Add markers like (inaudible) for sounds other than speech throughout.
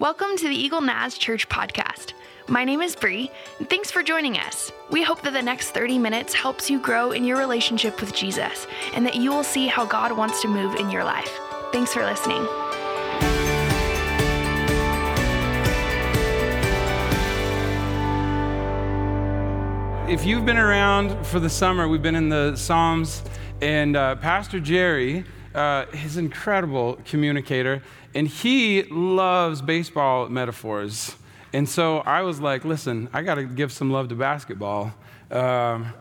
Welcome to the Eagle Naz Church podcast. My name is Bree, and thanks for joining us. We hope that the next 30 minutes helps you grow in your relationship with Jesus and that you will see how God wants to move in your life. Thanks for listening. If you've been around for the summer, we've been in the Psalms, and uh, Pastor Jerry uh, is an incredible communicator, and he loves baseball metaphors. And so I was like, listen, I got to give some love to basketball, um,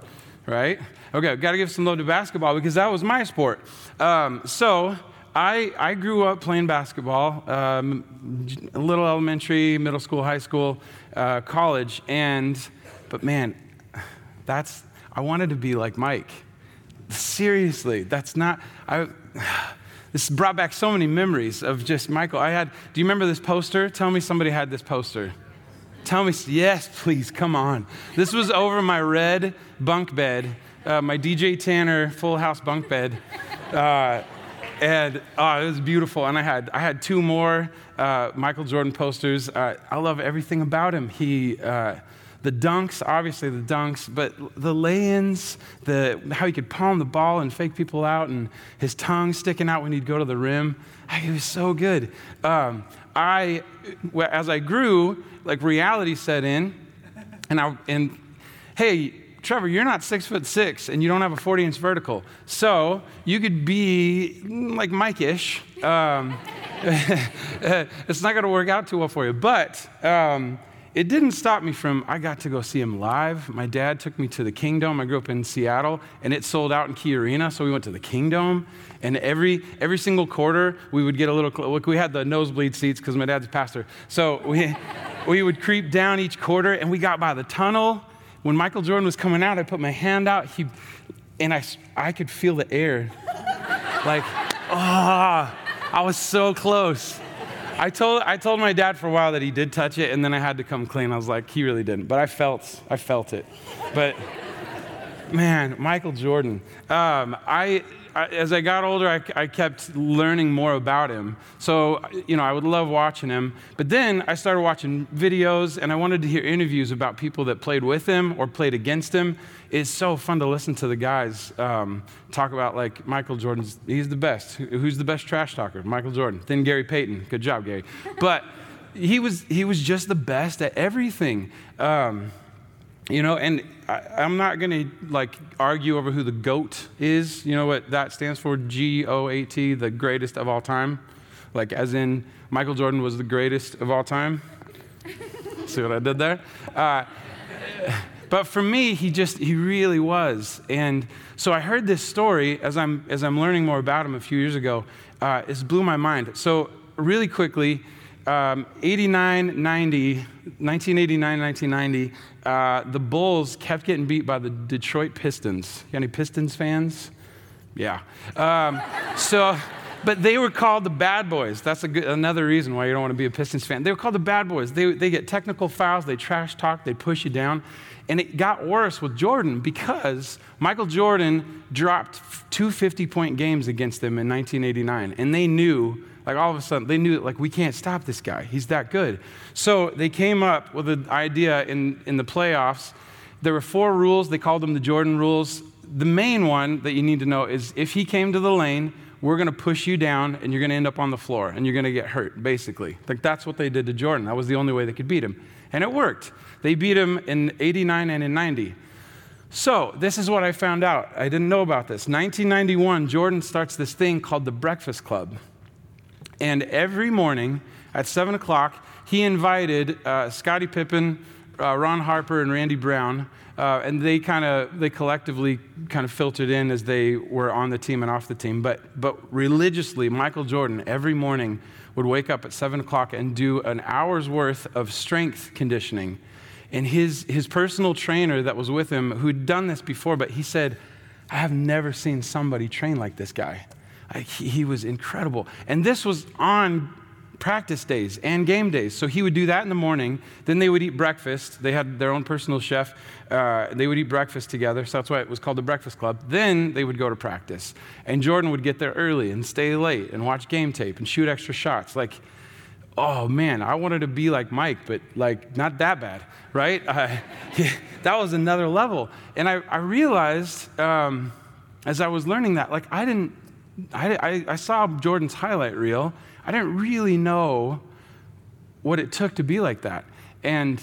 right? Okay, got to give some love to basketball because that was my sport. Um, so I, I grew up playing basketball, um, a little elementary, middle school, high school, uh, college, and but man, that's I wanted to be like Mike. Seriously, that's not. I, (sighs) this brought back so many memories of just Michael. I had, do you remember this poster? Tell me somebody had this poster. Tell me, yes, please, come on. This was over my red bunk bed, uh, my DJ Tanner full house bunk bed. Uh, and oh, it was beautiful. And I had, I had two more uh, Michael Jordan posters. Uh, I love everything about him. He, uh, the dunks, obviously the dunks, but the lay-ins, the, how he could palm the ball and fake people out, and his tongue sticking out when he'd go to the rim. It was so good. Um, I, as I grew, like reality set in, and I, and hey, Trevor, you're not six foot six and you don't have a 40 inch vertical. So you could be like Mike ish. Um, (laughs) it's not going to work out too well for you. But um, it didn't stop me from, I got to go see him live. My dad took me to the Kingdome. I grew up in Seattle, and it sold out in Key Arena, so we went to the Kingdome. And every, every single quarter, we would get a little, look, we had the nosebleed seats because my dad's a pastor. So we, (laughs) we would creep down each quarter, and we got by the tunnel. When Michael Jordan was coming out, I put my hand out, he, and I, I could feel the air. (laughs) like, ah, oh, I was so close. I told, I told my dad for a while that he did touch it, and then I had to come clean. I was like, he really didn't. But I felt, I felt it. But man, Michael Jordan. Um, I, I, as I got older, I, I, kept learning more about him. So, you know, I would love watching him. But then I started watching videos, and I wanted to hear interviews about people that played with him or played against him. It's so fun to listen to the guys um, talk about, like, Michael Jordan's, he's the best. Who's the best trash talker? Michael Jordan. Then Gary Payton. Good job, Gary. But he was, he was just the best at everything. Um, you know, and I, am not going to like argue over who the GOAT is. You know what that stands for? G O A T, the greatest of all time. Like, as in, Michael Jordan was the greatest of all time. (laughs) See what I did there? Uh, but for me, he just, he really was. And so I heard this story as I'm, as I'm learning more about him a few years ago. Uh, it blew my mind. So, really quickly, um, 89, 90, 1989, 1990, uh, the Bulls kept getting beat by the Detroit Pistons. You got any Pistons fans? Yeah. Um, so, but they were called the bad boys. That's good, another reason why you don't want to be a Pistons fan. They were called the bad boys. They, they get technical fouls, they trash talk, they push you down. And it got worse with Jordan because Michael Jordan dropped two 50 point games against them in 1989. And they knew like all of a sudden, they knew, like, we can't stop this guy. He's that good. So they came up with an idea in, in the playoffs. There were four rules. They called them the Jordan rules. The main one that you need to know is if he came to the lane, we're going to push you down and you're going to end up on the floor and you're going to get hurt, basically. Like, that's what they did to Jordan. That was the only way they could beat him. And it worked. They beat him in 89 and in 90. So, this is what I found out. I didn't know about this. 1991, Jordan starts this thing called the Breakfast Club. And every morning at 7 o'clock, he invited uh, Scottie Pippen, uh, Ron Harper, and Randy Brown. Uh, and they kind of, they collectively kind of filtered in as they were on the team and off the team. But, but religiously, Michael Jordan every morning would wake up at 7 o'clock and do an hour's worth of strength conditioning. And his, his personal trainer that was with him, who'd done this before, but he said, I have never seen somebody train like this guy. He, was incredible. And this was on practice days and game days. So he would do that in the morning. Then they would eat breakfast. They had their own personal chef. Uh, they would eat breakfast together. So that's why it was called the Breakfast Club. Then they would go to practice. And Jordan would get there early and stay late and watch game tape and shoot extra shots. Like oh man, I wanted to be like Mike, but like not that bad, right? (laughs) Uh, (laughs) that was another level. And I, I realized um, as I was learning that, like I didn't, I, I, I saw Jordan's highlight reel. I didn't really know what it took to be like that. And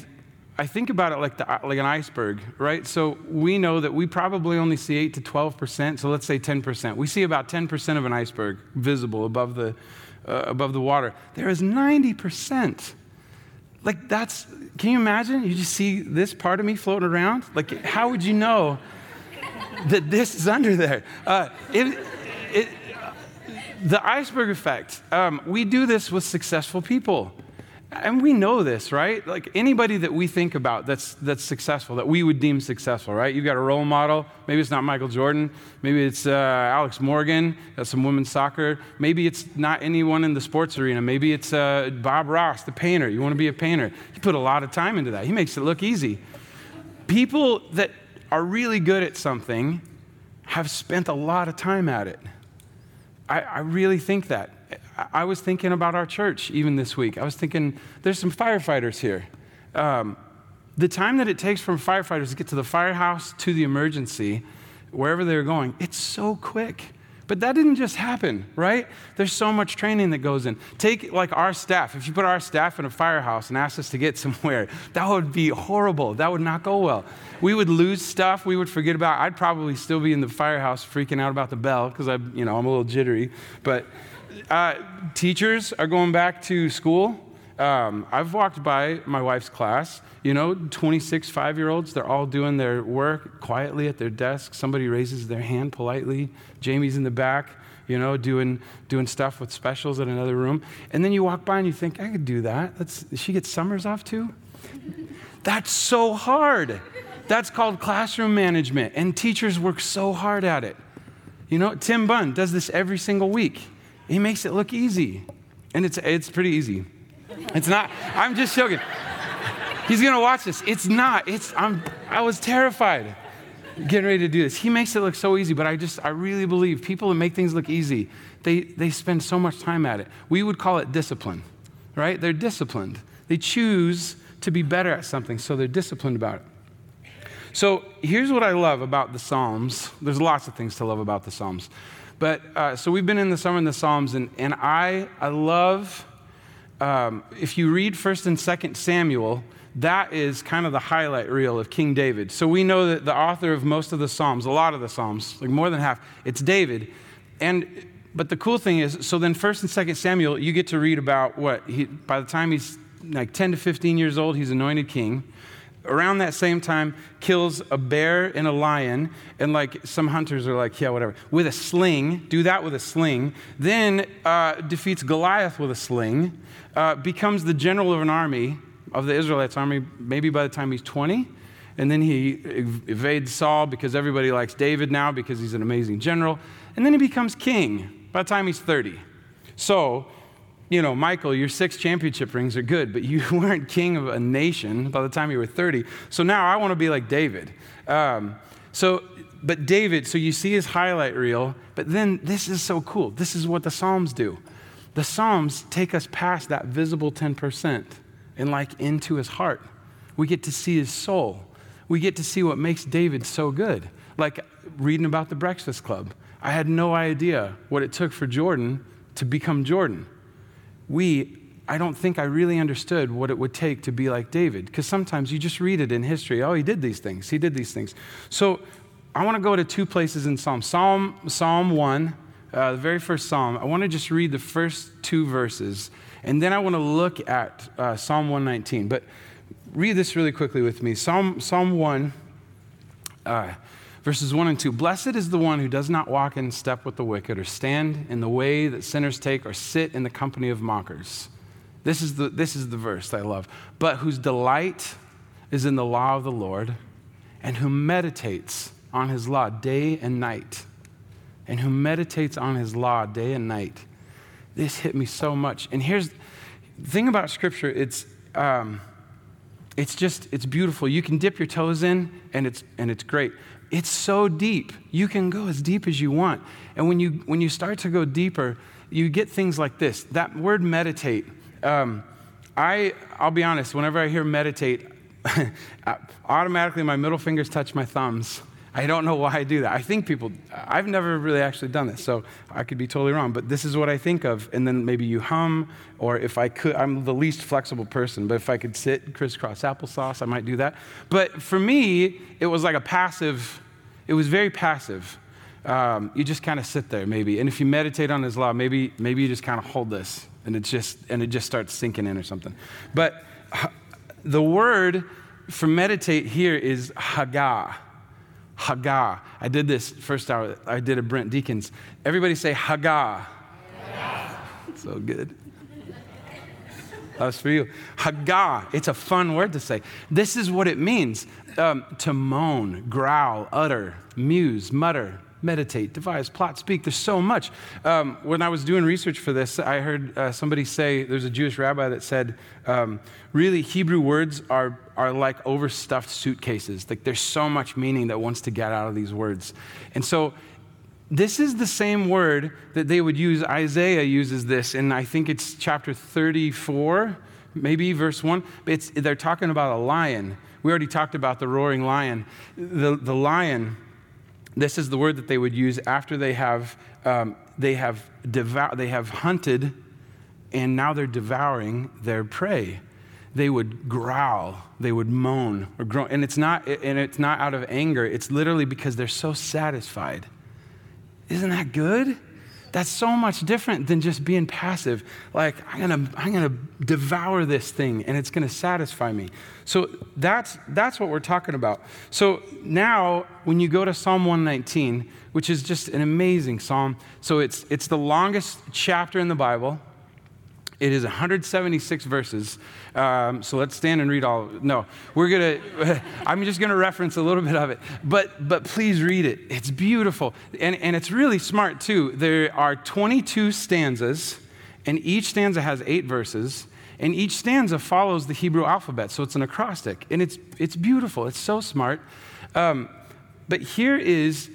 I think about it like, the, like an iceberg, right? So we know that we probably only see 8 to 12%, so let's say 10%. We see about 10% of an iceberg visible above the, uh, above the water. There is 90%. Like, that's, can you imagine? You just see this part of me floating around? Like, how would you know that this is under there? Uh, it, it, the iceberg effect, um, we do this with successful people and we know this, right? Like anybody that we think about that's, that's successful, that we would deem successful, right? You've got a role model. Maybe it's not Michael Jordan. Maybe it's uh, Alex Morgan, that's some women's soccer. Maybe it's not anyone in the sports arena. Maybe it's uh, Bob Ross, the painter. You want to be a painter. He put a lot of time into that. He makes it look easy. People that are really good at something have spent a lot of time at it. I, I really think that. I was thinking about our church even this week. I was thinking, there's some firefighters here. Um, the time that it takes from firefighters to get to the firehouse to the emergency, wherever they're going, it's so quick. But that didn't just happen, right? There's so much training that goes in. Take like our staff. If you put our staff in a firehouse and ask us to get (laughs) somewhere, that would be horrible. That would not go well. We would lose stuff. We would forget about. I'd probably still be in the firehouse freaking out about the bell because I, you know, I'm a little jittery. But uh, teachers are going back to school. Um, I've walked by my wife's class, you know, 26 five year olds, they're all doing their work quietly at their desk. Somebody raises their hand politely. Jamie's in the back, you know, doing, doing stuff with specials in another room. And then you walk by and you think, I could do that. Let's, she gets summers off too? That's so hard. That's called classroom management. And teachers work so hard at it. You know, Tim Bunn does this every single week. He makes it look easy. And it's, it's pretty easy. It's not, I'm just joking. He's gonna watch this. It's not. It's, I'm, I was terrified getting ready to do this. He makes it look so easy, but I just, I really believe people that make things look easy, they, they spend so much time at it. We would call it discipline, right? They're disciplined. They choose to be better at something, so they're disciplined about it. So here's what I love about the Psalms. There's lots of things to love about the Psalms. But uh, so we've been in the summer in the Psalms, and, and I, I love, um, if you read 1st and 2nd Samuel, that is kind of the highlight reel of King David. So we know that the author of most of the Psalms, a lot of the Psalms, like more than half, it's David. And but the cool thing is, so then 1st and 2nd Samuel, you get to read about what he, by the time he's like 10 to 15 years old, he's anointed king around that same time kills a bear and a lion and like some hunters are like yeah whatever with a sling do that with a sling then uh, defeats goliath with a sling uh, becomes the general of an army of the israelites army maybe by the time he's 20 and then he ev- evades saul because everybody likes david now because he's an amazing general and then he becomes king by the time he's 30 so you know, Michael, your six championship rings are good, but you (laughs) weren't king of a nation by the time you were 30. So now I want to be like David. Um, so, but David, so you see his highlight reel, but then this is so cool. This is what the Psalms do. The Psalms take us past that visible 10% and like into his heart. We get to see his soul. We get to see what makes David so good. Like reading about the Breakfast Club. I had no idea what it took for Jordan to become Jordan we, I don't think I really understood what it would take to be like David, because sometimes you just read it in history. Oh, he did these things. He did these things. So I want to go to two places in Psalm. Psalm, Psalm 1, uh, the very first Psalm. I want to just read the first two verses, and then I want to look at uh, Psalm 119. But read this really quickly with me. Psalm, Psalm 1. Uh, verses 1 and 2 Blessed is the one who does not walk in step with the wicked, or stand in the way that sinners take, or sit in the company of mockers. This is the, this is the verse I love. But whose delight is in the law of the Lord, and who meditates on his law day and night. And who meditates on his law day and night. This hit me so much. And here's the thing about Scripture it's, um, it's just, it's beautiful. You can dip your toes in, and it's, and it's great. It's so deep. You can go as deep as you want. And when you, when you start to go deeper, you get things like this. That word meditate, Um, I, I'll be honest, whenever I hear meditate, (laughs) automatically my middle fingers touch my thumbs. I don't know why I do that. I think people, I've never really actually done this, so I could be totally wrong, but this is what I think of. And then maybe you hum, or if I could, I'm the least flexible person, but if I could sit crisscross applesauce, I might do that. But for me, it was like a passive, it was very passive. Um, you just kind of sit there, maybe. And if you meditate on His law, maybe, maybe you just kind of hold this, and it just, and it just starts sinking in or something. But the word for meditate here is hagah. Hagah. I did this first hour. I did a Brent Deacons. Everybody say Hagah. So good. That was for you. Hagah. It's a fun word to say. This is what it means um, to moan, growl, utter, muse, mutter, meditate, devise, plot, speak. There's so much. Um, when I was doing research for this, I heard uh, somebody say there's a Jewish rabbi that said, um, really, Hebrew words are, are like overstuffed suitcases. Like there's so much meaning that wants to get out of these words. And so, this is the same word that they would use. Isaiah uses this, and I think it's chapter 34, maybe verse 1. It's, they're talking about a lion. We already talked about the roaring lion. The, the lion this is the word that they would use after they have, um, they have, devour, they have hunted and now they're devouring their prey. They would growl, they would moan or groan. And it's not, and it's not out of anger, it's literally because they're so satisfied. Isn't that good? That's so much different than just being passive. Like, I'm gonna, I'm gonna devour this thing and it's gonna satisfy me. So that's, that's what we're talking about. So now, when you go to Psalm 119, which is just an amazing psalm, so it's, it's the longest chapter in the Bible. It is 176 verses. Um, so let's stand and read all. No, we're gonna. (laughs) I'm just gonna reference a little bit of it, but but please read it. It's beautiful, and and it's really smart too. There are 22 stanzas, and each stanza has eight verses, and each stanza follows the Hebrew alphabet, so it's an acrostic, and it's it's beautiful. It's so smart. Um, but here is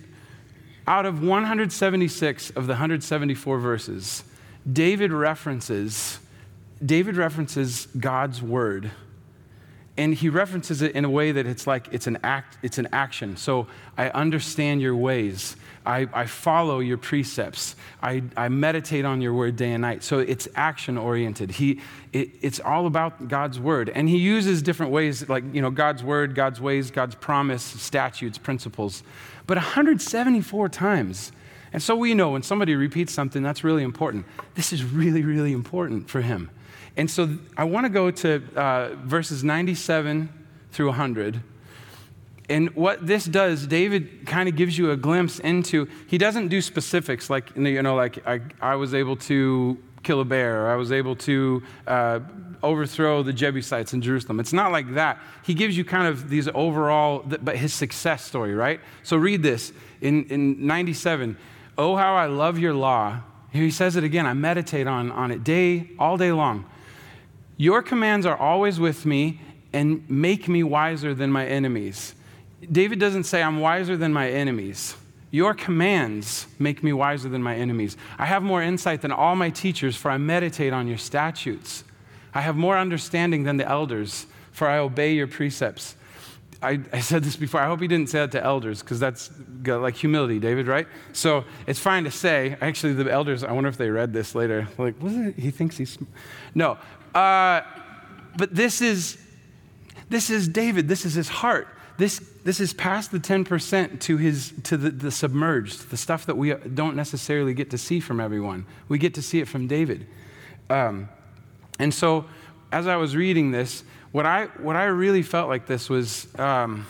out of 176 of the 174 verses David references David references God's word and he references it in a way that it's like it's an act it's an action. So i understand your ways. I, I follow your precepts. I, I meditate on your word day and night. So it's action oriented he it, it's all about god's word. And he uses different ways like you know god's word god's ways god's promise statutes principles. But 174 times and so we know when somebody repeats something, that's really important. This is really, really important for him. And so I want to go to uh, verses 97 through 100. And what this does, David kind of gives you a glimpse into, he doesn't do specifics like, you know, like I, I was able to kill a bear, or I was able to uh, overthrow the Jebusites in Jerusalem. It's not like that. He gives you kind of these overall, but his success story, right? So read this in, in 97. Oh, how I love your law. Here he says it again. I meditate on, on it day, all day long. Your commands are always with me and make me wiser than my enemies. David doesn't say, I'm wiser than my enemies. Your commands make me wiser than my enemies. I have more insight than all my teachers, for I meditate on your statutes. I have more understanding than the elders, for I obey your precepts. I, I, said this before. I hope he didn't say that to elders because that's like humility, David, right? So it's fine to say. Actually, the elders, I wonder if they read this later. Like? He thinks he's. No. Uh, but this is, this is David. This is his heart. This, this is past the 10% to, his, to the, the submerged, the stuff that we don't necessarily get to see from everyone. We get to see it from David. Um, and so, as I was reading this, what I, what I really felt like this was um,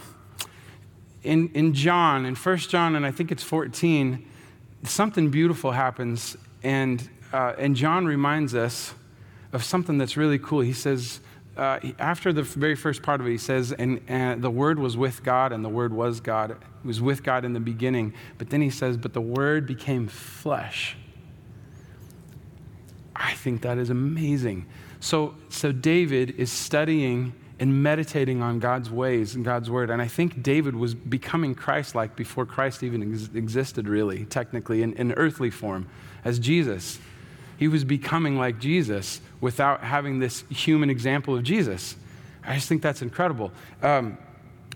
in, in John, in 1 John, and I think it's 14, something beautiful happens. And, uh, and John reminds us of something that's really cool. He says, uh, after the very first part of it, he says, and, and the Word was with God, and the Word was God. It was with God in the beginning. But then he says, but the Word became flesh. I think that is amazing. So, so David is studying and meditating on God's ways and God's word. And I think David was becoming Christ like before Christ even ex- existed, really, technically, in, in earthly form, as Jesus. he was becoming like Jesus without having this human example of Jesus. I just think that's incredible. Um,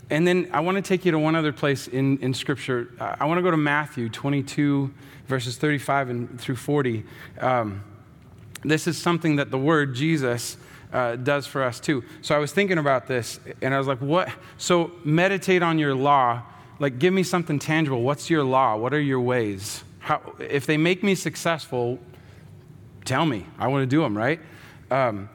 and then I want to take you to one other place in, in Scripture. I want to go to Matthew 22, verses 35 and through 40. Um, this is something that the word Jesus uh, does for us too. So I was thinking about this, and I was like, what? So meditate on your law. Like, give me something tangible. What's your law? What are your ways? How, if they make me successful, tell me. I want to do them, right? Um,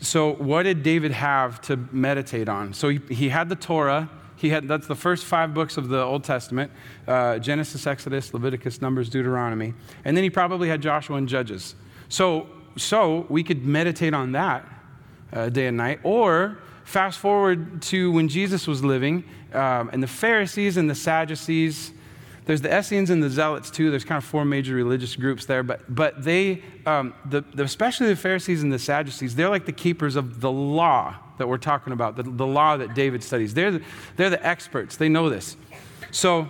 so, what did David have to meditate on? So, he, he had the Torah. He had, that's the first five books of the Old Testament uh, Genesis, Exodus, Leviticus, Numbers, Deuteronomy. And then he probably had Joshua and Judges. So, so we could meditate on that uh, day and night. Or fast forward to when Jesus was living, um, and the Pharisees and the Sadducees, there's the Essenes and the Zealots too. There's kind of four major religious groups there, but, but they, um, the, the, especially the Pharisees and the Sadducees, they're like the keepers of the law that we're talking about, the, the law that David studies. They're the, they're the experts, they know this. So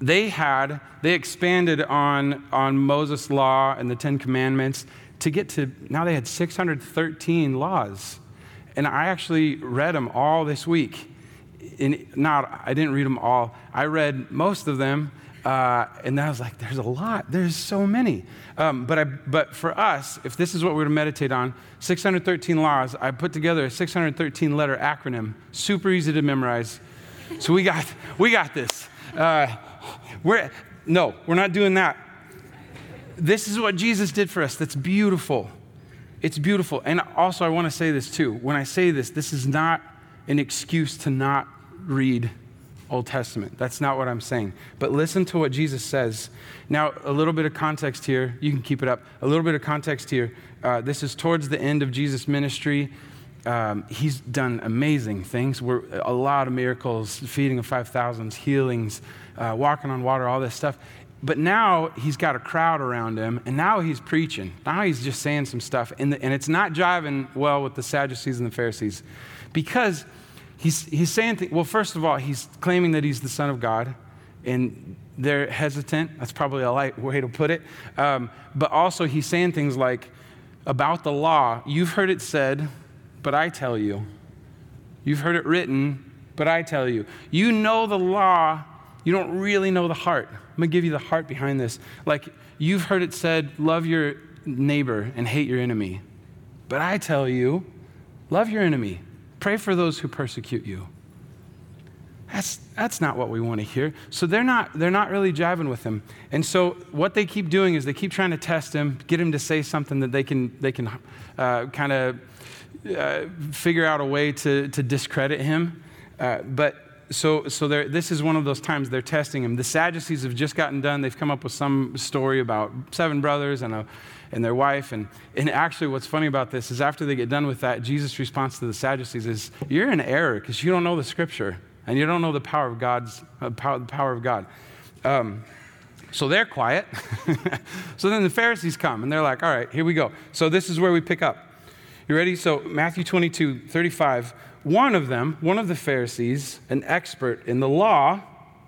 they had, they expanded on, on Moses' law and the Ten Commandments to get to, now they had 613 laws. And I actually read them all this week. In, not, I didn't read them all. I read most of them, uh, and I was like, there's a lot. There's so many. Um, but, I, but for us, if this is what we're to meditate on, 613 laws, I put together a 613 letter acronym, super easy to memorize. So we got, we got this. Uh, we're, no, we're not doing that. This is what Jesus did for us. That's beautiful. It's beautiful. And also, I want to say this too. When I say this, this is not an excuse to not read Old Testament. That's not what I'm saying. But listen to what Jesus says. Now, a little bit of context here. You can keep it up. A little bit of context here. Uh, this is towards the end of Jesus' ministry. Um, he's done amazing things. We're, a lot of miracles, feeding of 5,000s, healings, uh, walking on water, all this stuff. But now he's got a crowd around him, and now he's preaching. Now he's just saying some stuff, and, the, and it's not jiving well with the Sadducees and the Pharisees because he's, he's saying, th- well, first of all, he's claiming that he's the Son of God, and they're hesitant. That's probably a light way to put it. Um, but also, he's saying things like, about the law, you've heard it said, but I tell you. You've heard it written, but I tell you. You know the law, you don't really know the heart. I'm going to give you the heart behind this. Like, you've heard it said, love your neighbor and hate your enemy. But I tell you, love your enemy. Pray for those who persecute you. That's, that's not what we want to hear. So they're not, they're not really jiving with him. And so what they keep doing is they keep trying to test him, get him to say something that they can, they can uh, kind of uh, figure out a way to, to discredit him. Uh, but so, so this is one of those times they're testing him. The Sadducees have just gotten done. They've come up with some story about seven brothers and, a, and their wife. And, and actually, what's funny about this is after they get done with that, Jesus' response to the Sadducees is, You're in error because you don't know the scripture and you don't know the power of God's uh, power, the power of God. Um, so they're quiet. (laughs) so then the Pharisees come and they're like, All right, here we go. So this is where we pick up. You ready? So Matthew 22, 35 one of them, one of the Pharisees, an expert in the law,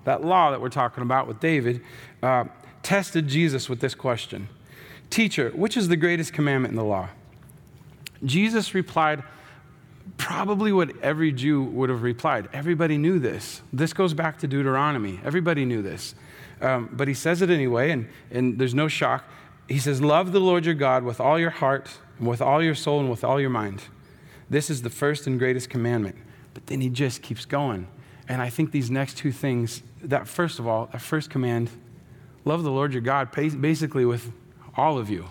that law that we're talking about with David, uh, tested Jesus with this question Teacher, which is the greatest commandment in the law? Jesus replied, probably what every Jew would have replied. Everybody knew this. This goes back to Deuteronomy. Everybody knew this. Um, but he says it anyway, and, and there's no shock. He says, Love the Lord your God with all your heart, and with all your soul, and with all your mind. This is the first and greatest commandment. But then he just keeps going. And I think these next two things, that first of all, that first command, love the Lord your God, basically with all of you.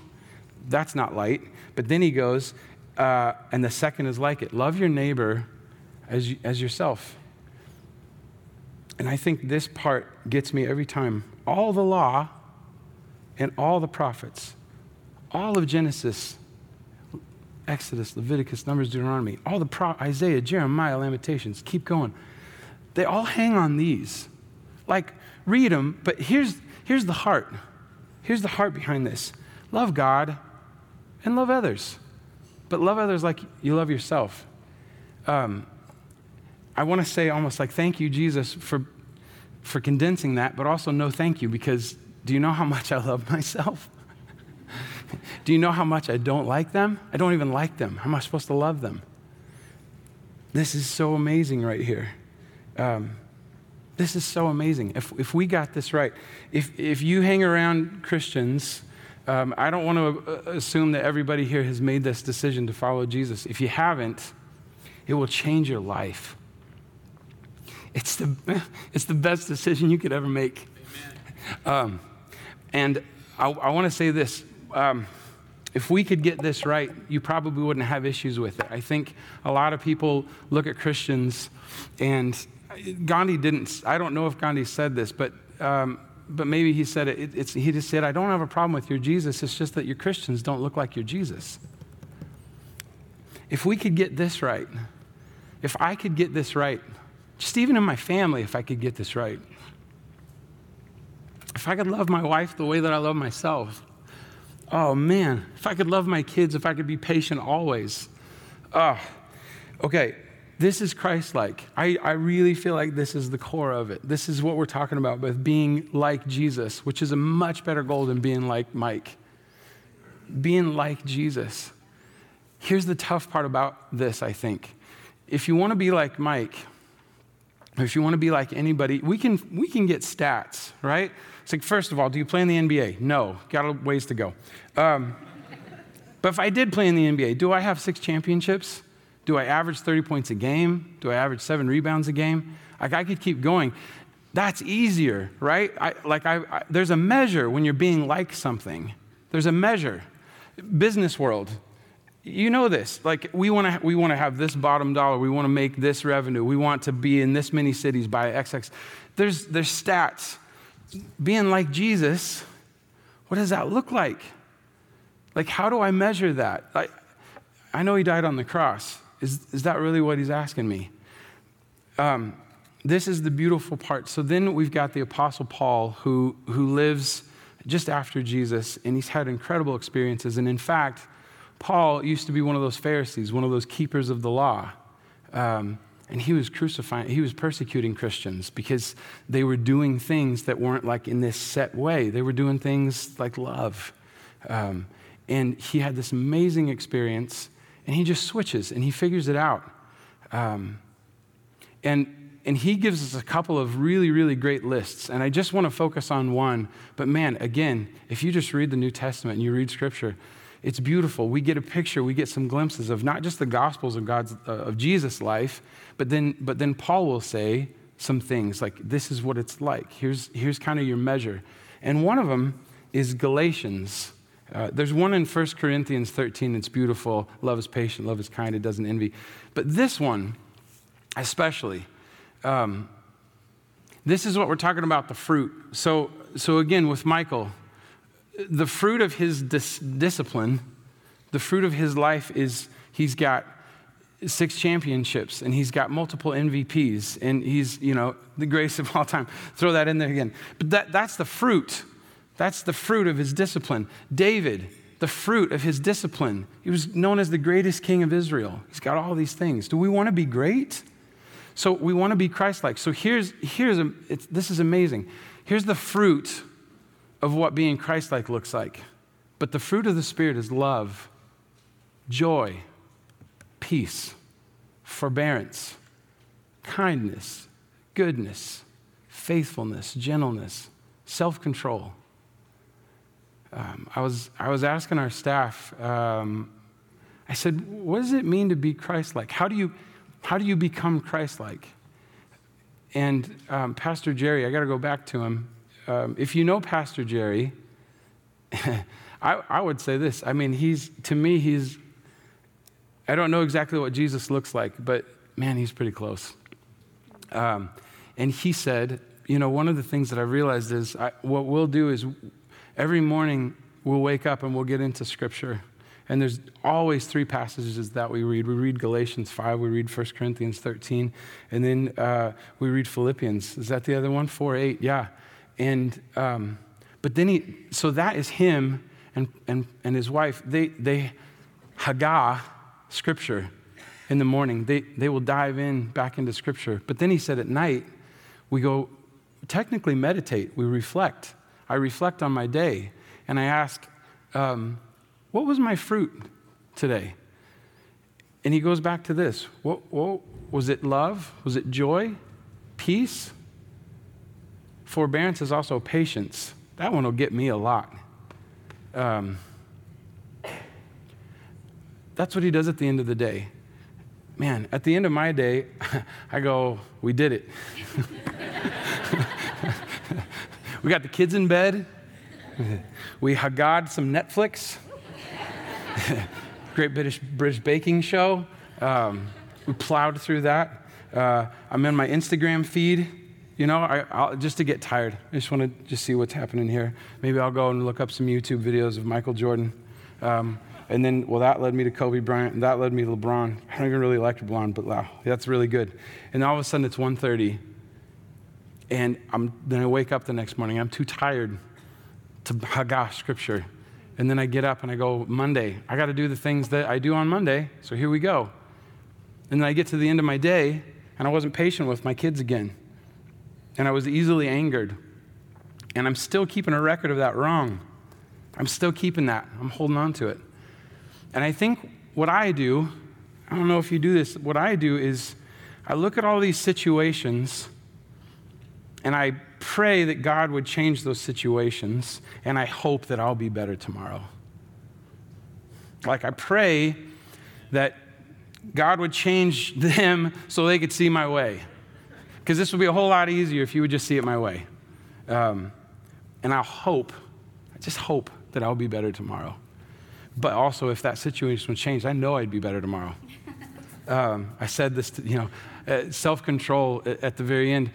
That's not light. But then he goes, uh, and the second is like it love your neighbor as, as yourself. And I think this part gets me every time. All the law and all the prophets, all of Genesis Exodus, Leviticus, Numbers, Deuteronomy, all the pro- Isaiah, Jeremiah, Lamentations, keep going. They all hang on these. Like, read them, but here's, here's the heart. Here's the heart behind this love God and love others, but love others like you love yourself. Um, I want to say almost like thank you, Jesus, for, for condensing that, but also no thank you because do you know how much I love (laughs) myself? Do you know how much I don't like them? I don't even like them. How am I supposed to love them? This is so amazing right here. Um, this is so amazing. If, if we got this right, if, if you hang around Christians, um, I don't want to uh, assume that everybody here has made this decision to follow Jesus. If you haven't, it will change your life. It's the, (laughs) it's the best decision you could ever make. Um, and I, I want to say this. Um, if we could get this right, you probably wouldn't have issues with it. I think a lot of people look at Christians, and Gandhi didn't, I don't know if Gandhi said this, but, um, but maybe he said it, it he just said, I don't have a problem with your Jesus, it's just that your Christians don't look like your Jesus. If we could get this right, if I could get this right, just even in my family, if I could get this right, if I could love my wife the way that I love myself, oh man, if I could love my kids, if I could be patient always. Oh, okay, this is Christ like. I, I really feel like this is the core of it. This is what we're talking about with being like Jesus, which is a much better goal than being like Mike. Being like Jesus. Here's the tough part about this, I think. If you want to be like Mike, if you want to be like anybody, we can, we can get stats, right? It's like, first of all, do you play in the NBA? No, got a ways to go. Um, but if I did play in the NBA, do I have six championships? Do I average 30 points a game? Do I average seven rebounds a game? Like, I could keep going. That's easier, right? I, like, I, I, there's a measure when you're being like something. There's a measure. Business world, you know this. Like, we want to we want to have this bottom dollar. We want to make this revenue. We want to be in this many cities by XX. There's, there's stats. Being like Jesus, what does that look like? Like, how do I measure that? I, I know he died on the cross. Is, is that really what he's asking me? Um, this is the beautiful part. So then we've got the Apostle Paul who, who lives just after Jesus, and he's had incredible experiences. And in fact, Paul used to be one of those Pharisees, one of those keepers of the law. Um, and he was crucifying, he was persecuting Christians because they were doing things that weren't like in this set way. They were doing things like love. Um, and he had this amazing experience, and he just switches and he figures it out. Um, and, and he gives us a couple of really, really great lists. And I just want to focus on one. But man, again, if you just read the New Testament and you read Scripture, it's beautiful. We get a picture, we get some glimpses of not just the gospels of God's uh, of Jesus' life, but then but then Paul will say some things like this is what it's like. Here's here's kind of your measure. And one of them is Galatians. Uh, there's one in 1 Corinthians 13 It's beautiful. Love is patient, love is kind, it doesn't envy. But this one, especially, um, this is what we're talking about the fruit. So, so again, with Michael, the fruit of his dis- discipline, the fruit of his life is he's got six championships and he's got multiple MVPs and he's, you know, the greatest of all time. Throw that in there again. But that, that's the fruit. That's the fruit of his discipline. David, the fruit of his discipline. He was known as the greatest king of Israel. He's got all these things. Do we want to be great? So we want to be Christ like. So here's, here's a, this is amazing. Here's the fruit of what being Christ like looks like. But the fruit of the Spirit is love, joy, peace, forbearance, kindness, goodness, faithfulness, gentleness, self control. Um, I, was, I was asking our staff, um, I said, what does it mean to be Christ like? How do you, how do you become Christ like? And um, Pastor Jerry, I got to go back to him um, if you know Pastor Jerry, (laughs) I, I would say this. I mean, he's, to me, he's, I don't know exactly what Jesus looks like, but man, he's pretty close. Um, and he said, you know, one of the things that I realized is I, what we'll do is every morning we'll wake up and we'll get into scripture. And there's always three passages that we read. We read Galatians 5, we read 1 Corinthians 13, and then uh, we read Philippians. Is that the other one? 4 8, yeah. And, um, but then he, so that is him and, and, and his wife. They, they Hagah scripture in the morning. They, they will dive in back into scripture. But then he said at night, we go technically meditate, we reflect. I reflect on my day and I ask, um, what was my fruit today? And he goes back to this. What, what was it love? Was it joy? Peace? Forbearance is also patience. That one will get me a lot. Um, that's what he does at the end of the day. Man, at the end of my day, (laughs) I go, we did it. (laughs) we got the kids in bed. We Haggad some Netflix. (laughs) Great British, British Baking Show. Um, we plowed through that. Uh, I'm in my Instagram feed. You know, I, just to get tired. I just want to just see what's happening here. Maybe I'll go and look up some YouTube videos of Michael Jordan. Um, and then, well, that led me to Kobe Bryant, and that led me to LeBron. I don't even really like LeBron, but wow, that's really good. And all of a sudden, it's 1.30, and I'm, then I wake up the next morning. I'm too tired to Hagah scripture. And then I get up and I go, Monday, I got to do the things that I do on Monday, so here we go. And then I get to the end of my day, and I wasn't patient with my kids again. And I was easily angered. And I'm still keeping a record of that wrong. I'm still keeping that. I'm holding on to it. And I think what I do, I don't know if you do this, what I do is I look at all these situations and I pray that God would change those situations, and I hope that I'll be better tomorrow. Like, I pray that God would change (laughs) them so they could see my way. Because this would be a whole lot easier if you would just see it my way. Um, and I hope, I just hope that I'll be better tomorrow. But also, if that situation would change, I know I'd be better tomorrow. (laughs) Um, I said this, to, you know, uh, self control at the very end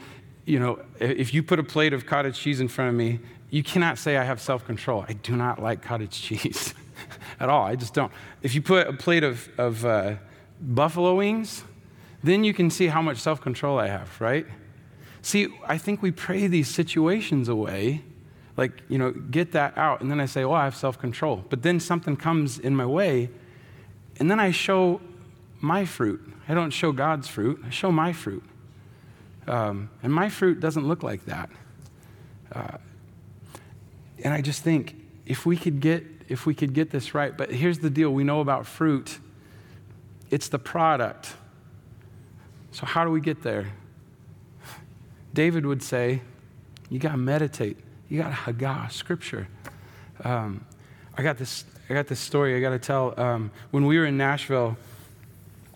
you know, if you put a plate of cottage cheese in front of me, you cannot say I have self control. I do not like cottage cheese (laughs) at all. I just don't. If you put a plate of, of uh, buffalo wings, then you can see how much self control I have, right? See, I think we pray these situations away, like, you know, get that out. And then I say, oh, I have self control. But then something comes in my way, and then I show my fruit. I don't show God's fruit, I show my fruit. Um, and my fruit doesn't look like that. Uh, and I just think if we could get if we could get this right, but here's the deal: we know about fruit. It's the product. So how do we get there? David would say, you got to meditate. You got to Hagah, scripture. Um, I got this. I got this story I got to tell. Um, when we were in Nashville,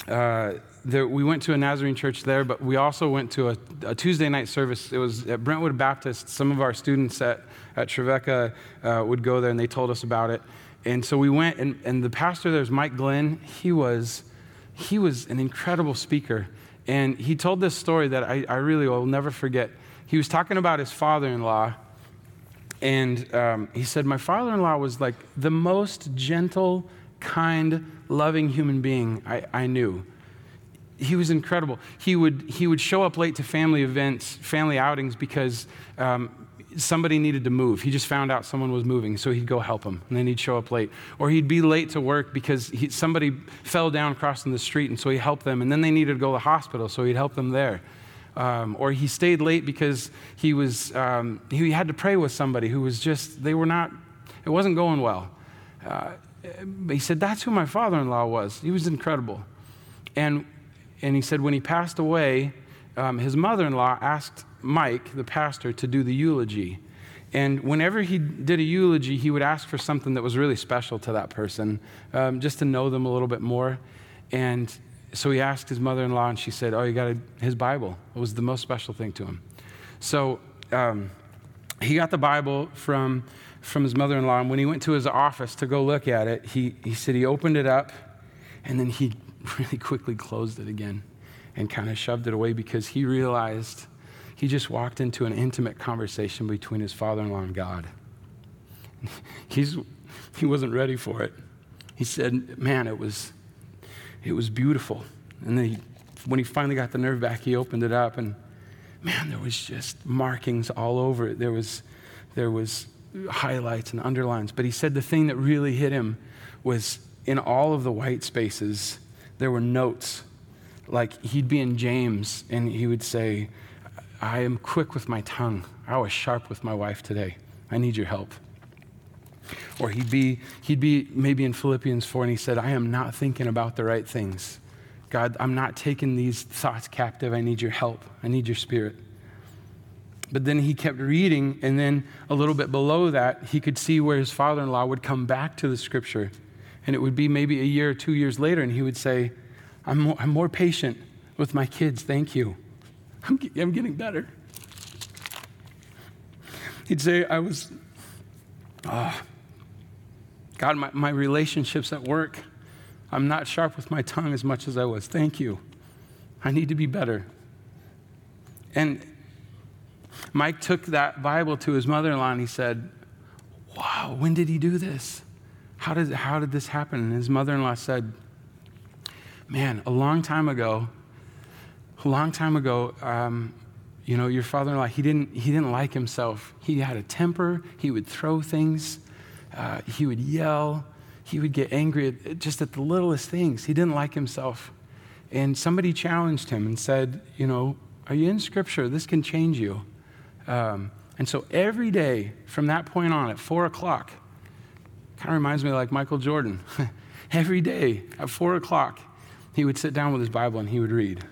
uh, there, we went to a Nazarene church there, but we also went to a, a, Tuesday night service. It was at Brentwood Baptist. Some of our students at, at Trevecca uh, would go there, and they told us about it. And so we went, and, and the pastor there's Mike Glenn. He was, he was an incredible speaker. And he told this story that I, I really will never forget. He was talking about his father in law. And um, he said, My father in law was like the most gentle, kind, loving human being I, I knew he was incredible. He would, he would show up late to family events, family outings, because um, somebody needed to move. He just found out someone was moving, so he'd go help him, and then he'd show up late. Or he'd be late to work because he, somebody fell down crossing the street, and so he helped them, and then they needed to go to the hospital, so he'd help them there. Um, or he stayed late because he was um, he had to pray with somebody who was just they were not it wasn't going well. Uh, he said that's who my father-in-law was. He was incredible, and and he said when he passed away, um, his mother in law asked Mike, the pastor, to do the eulogy. And whenever he did a eulogy, he would ask for something that was really special to that person, um, just to know them a little bit more. And so he asked his mother in law, and she said, Oh, you got a, his Bible. It was the most special thing to him. So um, he got the Bible from, from his mother in law. And when he went to his office to go look at it, he, he said he opened it up, and then he (laughs) really quickly closed it again and kind of shoved it away because he realized he just walked into an intimate conversation between his father in law and God. (laughs) He's, he wasn't ready for it. He said, Man, it was, it was beautiful. And then he, when he finally got the nerve back, he opened it up, and man, there was just markings all over it. There was, there was highlights and underlines. But he said the thing that really hit him was in all of the white spaces, there were notes. Like he'd be in James and he would say, I am quick with my tongue. I was sharp with my wife today. I need your help. Or he'd be, he'd be maybe in Philippians 4 and he said, I am not thinking about the right things. God, I'm not taking these thoughts captive. I need your help. I need your spirit. But then he kept reading, and then a little bit below that, he could see where his father in law would come back to the scripture. And it would be maybe a year or two years later, and he would say, I'm more, I'm more patient with my kids, thank you. I'm, I'm getting better. He'd say, I was, oh, God, my, my relationships at work, I'm not sharp with my tongue as much as I was. Thank you. I need to be better. And Mike took that Bible to his mother in law and he said, Wow, when did he do this? How did, how did this happen? And his mother in law said, Man, a long time ago, a long time ago, um, you know, your father in law, he didn't, he didn't like himself. He had a temper, he would throw things, uh, he would yell, he would get angry at, just at the littlest things. He didn't like himself. And somebody challenged him and said, You know, are you in scripture? This can change you. Um, and so every day from that point on at four o'clock, kind of reminds me like Michael Jordan. (laughs) every day at four o'clock, he would sit down with his Bible and he would read.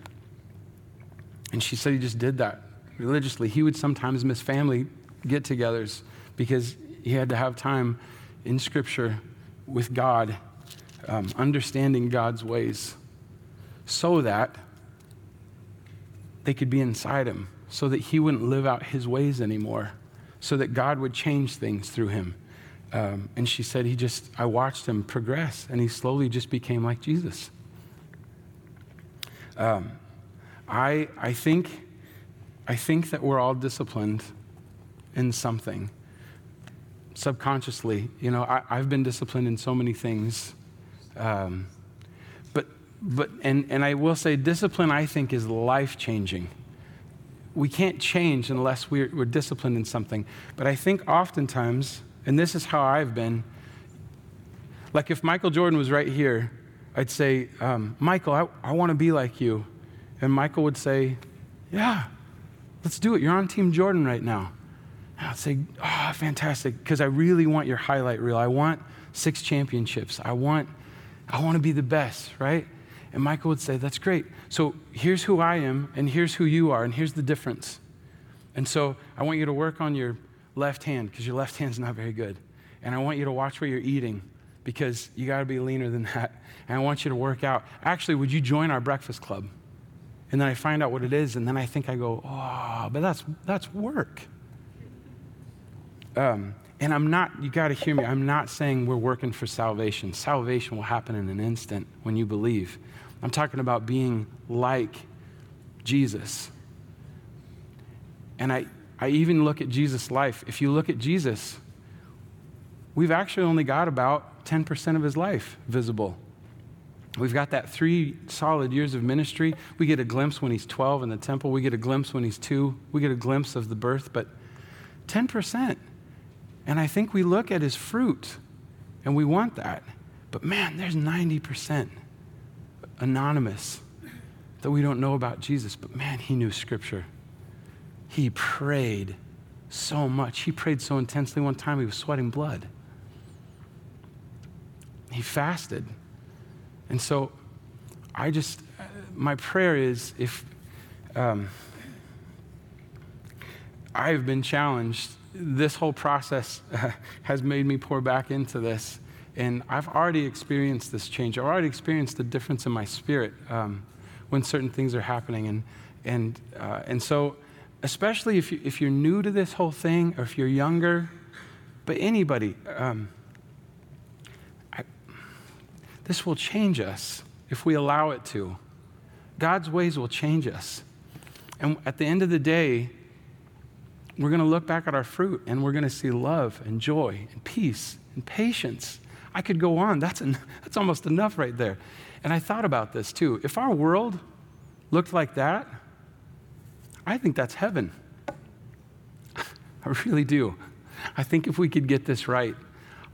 And she said he just did that religiously. He would sometimes miss family get togethers because he had to have time in Scripture with God, um, understanding God's ways, so that they could be inside him so that he wouldn't live out his ways anymore, so that God would change things through him. Um, and she said, he just, I watched him progress, and he slowly just became like Jesus. Um, I, I, think, I think that we're all disciplined in something subconsciously. You know, I, have been disciplined in so many things. Um, but, but and, and I will say, discipline, I think, is life changing we can't change unless we're, we're disciplined in something. But I think oftentimes, and this is how I've been, like if Michael Jordan was right here, I'd say, um, Michael, I, I want to be like you. And Michael would say, Yeah, let's do it. You're on Team Jordan right now. And I'd say, Oh, fantastic. Because I really want your highlight reel. I want six championships. I want, I want to be the best, right? And Michael would say, That's great. So here's who I am, and here's who you are, and here's the difference. And so I want you to work on your left hand because your left hand's not very good. And I want you to watch what you're eating because you got to be leaner than (laughs) that. And I want you to work out. Actually, would you join our breakfast club? And then I find out what it is, and then I think I go, oh, but that's, that's work. Um, and I'm not, you got to hear me, I'm not saying we're working for salvation. Salvation will happen in an instant when you believe. I'm talking about being like Jesus. And I, I even look at Jesus' life. If you look at Jesus, we've actually only got about 10% of his life visible. We've got that three solid years of ministry. We get a glimpse when he's 12 in the temple. We get a glimpse when he's two. We get a glimpse of the birth, but 10%. And I think we look at his fruit and we want that. But man, there's 90% anonymous that we don't know about Jesus. But man, he knew Scripture. He prayed so much. He prayed so intensely one time he was sweating blood. He fasted. And so I just, my prayer is if um, I've been challenged, this whole process uh, has made me pour back into this. And I've already experienced this change. I've already experienced the difference in my spirit um, when certain things are happening. And, and, uh, and so, especially if, you, if you're new to this whole thing or if you're younger, but anybody, um, I, this will change us if we allow it to. God's ways will change us. And at the end of the day, we're going to look back at our fruit and we're going to see love and joy and peace and patience I could go on. That's, (laughs) that's almost enough right there. And I thought about this too. If our world looked like that, I think that's heaven. (laughs) I really do. I think if we could get this right,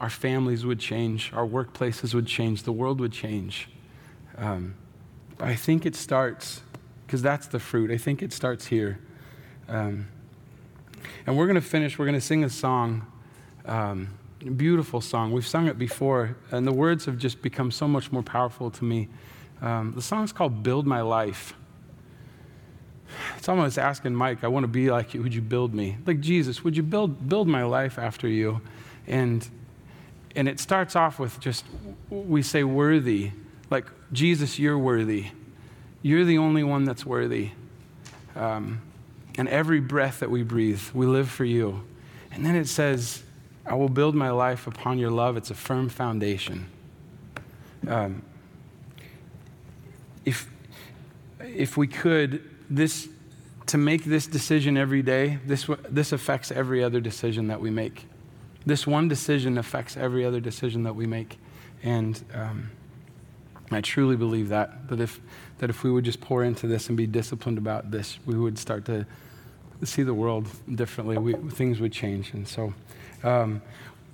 our families would change, our workplaces would change, the world would change. Um, but I think it starts, because that's the fruit, I think it starts here. Um, and we're going to finish, we're going to sing a song. Um, beautiful song. We've sung it before, and the words have just become so much more powerful to me. Um, the song's called Build My Life. It's almost asking Mike, I want to be like you. Would you build me? Like Jesus, would you build, build my life after you? And, and it starts off with just, we say worthy. Like, Jesus, you're worthy. You're the only one that's worthy. Um, and every breath that we breathe, we live for you. And then it says, I will build my life upon your love. It's a firm foundation. Um, if, if we could, this, to make this decision every day, this, this affects every other decision that we make. This one decision affects every other decision that we make. And um, I truly believe that, that if, that if we would just pour into this and be disciplined about this, we would start to see the world differently. We, things would change. And so um,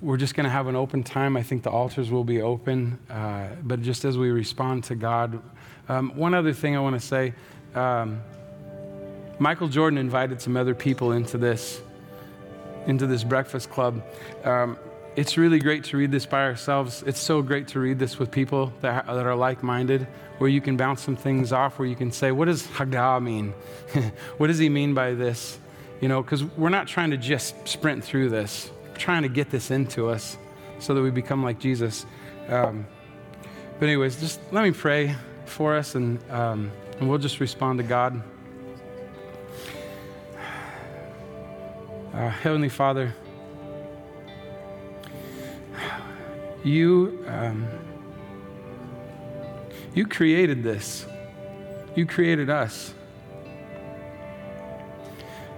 we're just going to have an open time. I think the altars will be open. Uh, but just as we respond to God, um, one other thing I want to say um, Michael Jordan invited some other people into this, into this breakfast club. Um, it's really great to read this by ourselves. It's so great to read this with people that, that are like minded, where you can bounce some things off, where you can say, What does Hagah mean? (laughs) what does he mean by this? You know, because we're not trying to just sprint through this, we're trying to get this into us so that we become like Jesus. Um, but, anyways, just let me pray for us and, um, and we'll just respond to God. Uh, Heavenly Father, you, um, you created this. You created us.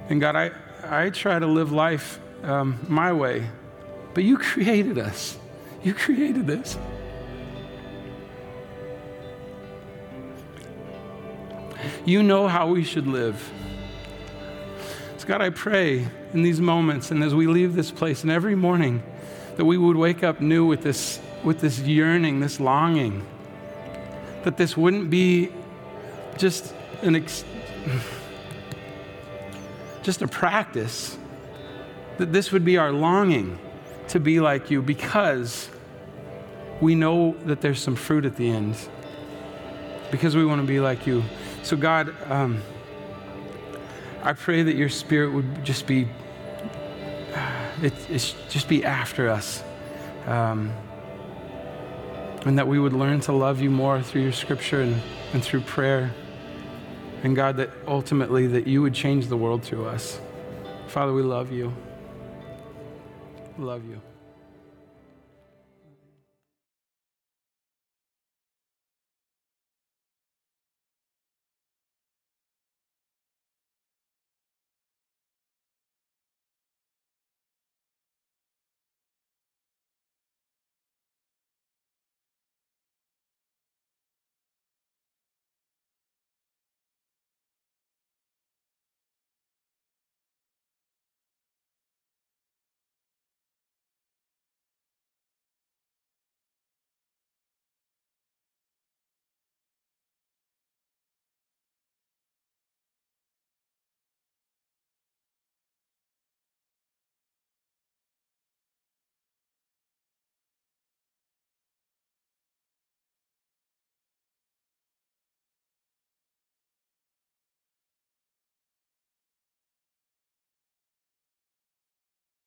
And God, I, I try to live life um, my way, but you (laughs) created us. You created this. You know how we should live. So, God, I pray in these moments and as we leave this place and every morning that we would wake up new with this, with this yearning, this longing, that this wouldn't be just an ex- (sighs) just a practice, that this would be our longing to be like you because we know that there's some fruit at the end, because we want to be like you. So, God, um, I pray that your spirit would just be, it, it's just be after us. Um, and that we would learn to love you more through your scripture and, and through prayer. And God, that ultimately that you would change the world through us. Father, we love you. Love you.